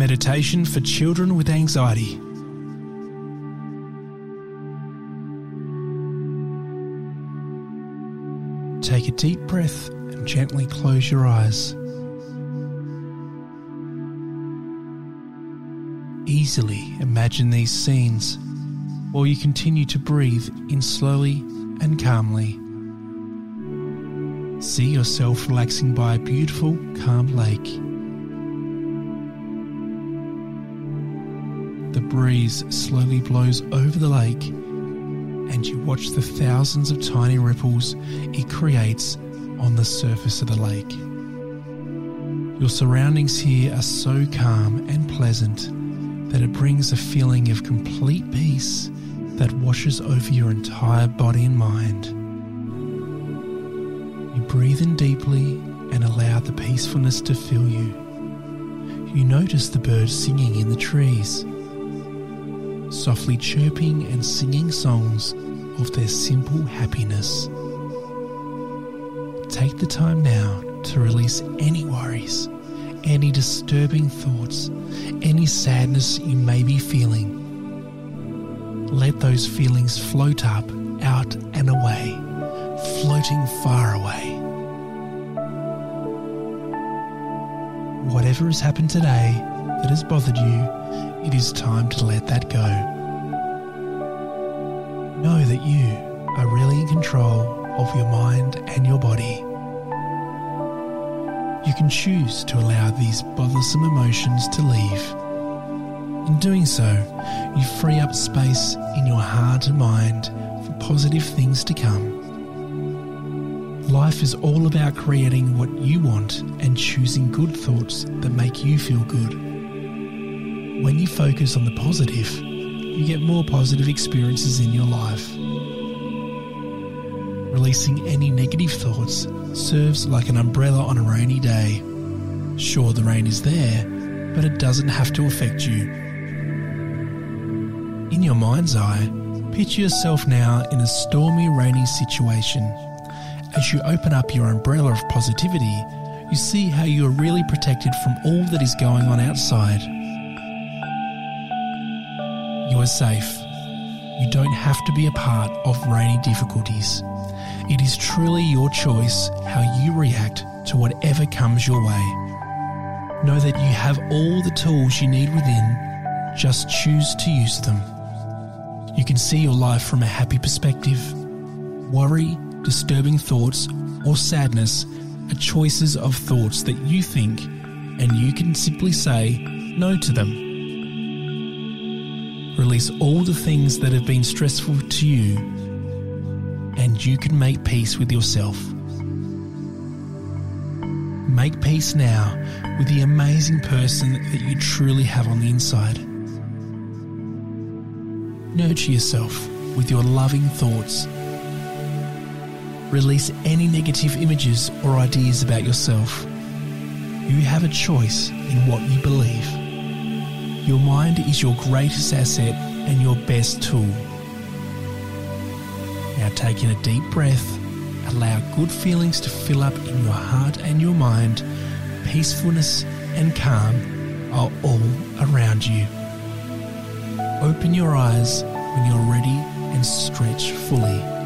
Meditation for children with anxiety. Take a deep breath and gently close your eyes. Easily imagine these scenes while you continue to breathe in slowly and calmly. See yourself relaxing by a beautiful, calm lake. The breeze slowly blows over the lake, and you watch the thousands of tiny ripples it creates on the surface of the lake. Your surroundings here are so calm and pleasant that it brings a feeling of complete peace that washes over your entire body and mind. You breathe in deeply and allow the peacefulness to fill you. You notice the birds singing in the trees, softly chirping and singing songs of their simple happiness. Take the time now to release any worries any disturbing thoughts, any sadness you may be feeling. Let those feelings float up, out, and away, floating far away. Whatever has happened today that has bothered you, it is time to let that go. Know that you are really in control of your mind and your body. You can choose to allow these bothersome emotions to leave. In doing so, you free up space in your heart and mind for positive things to come. Life is all about creating what you want and choosing good thoughts that make you feel good. When you focus on the positive, you get more positive experiences in your life. Releasing any negative thoughts serves like an umbrella on a rainy day. Sure, the rain is there, but it doesn't have to affect you. In your mind's eye, picture yourself now in a stormy, rainy situation. As you open up your umbrella of positivity, you see how you are really protected from all that is going on outside. Are safe. You don't have to be a part of rainy difficulties. It is truly your choice how you react to whatever comes your way. Know that you have all the tools you need within, just choose to use them. You can see your life from a happy perspective. Worry, disturbing thoughts, or sadness are choices of thoughts that you think, and you can simply say no to them. Release all the things that have been stressful to you and you can make peace with yourself. Make peace now with the amazing person that you truly have on the inside. Nurture yourself with your loving thoughts. Release any negative images or ideas about yourself. You have a choice in what you believe. Your mind is your greatest asset and your best tool. Now, take in a deep breath, allow good feelings to fill up in your heart and your mind. Peacefulness and calm are all around you. Open your eyes when you're ready and stretch fully.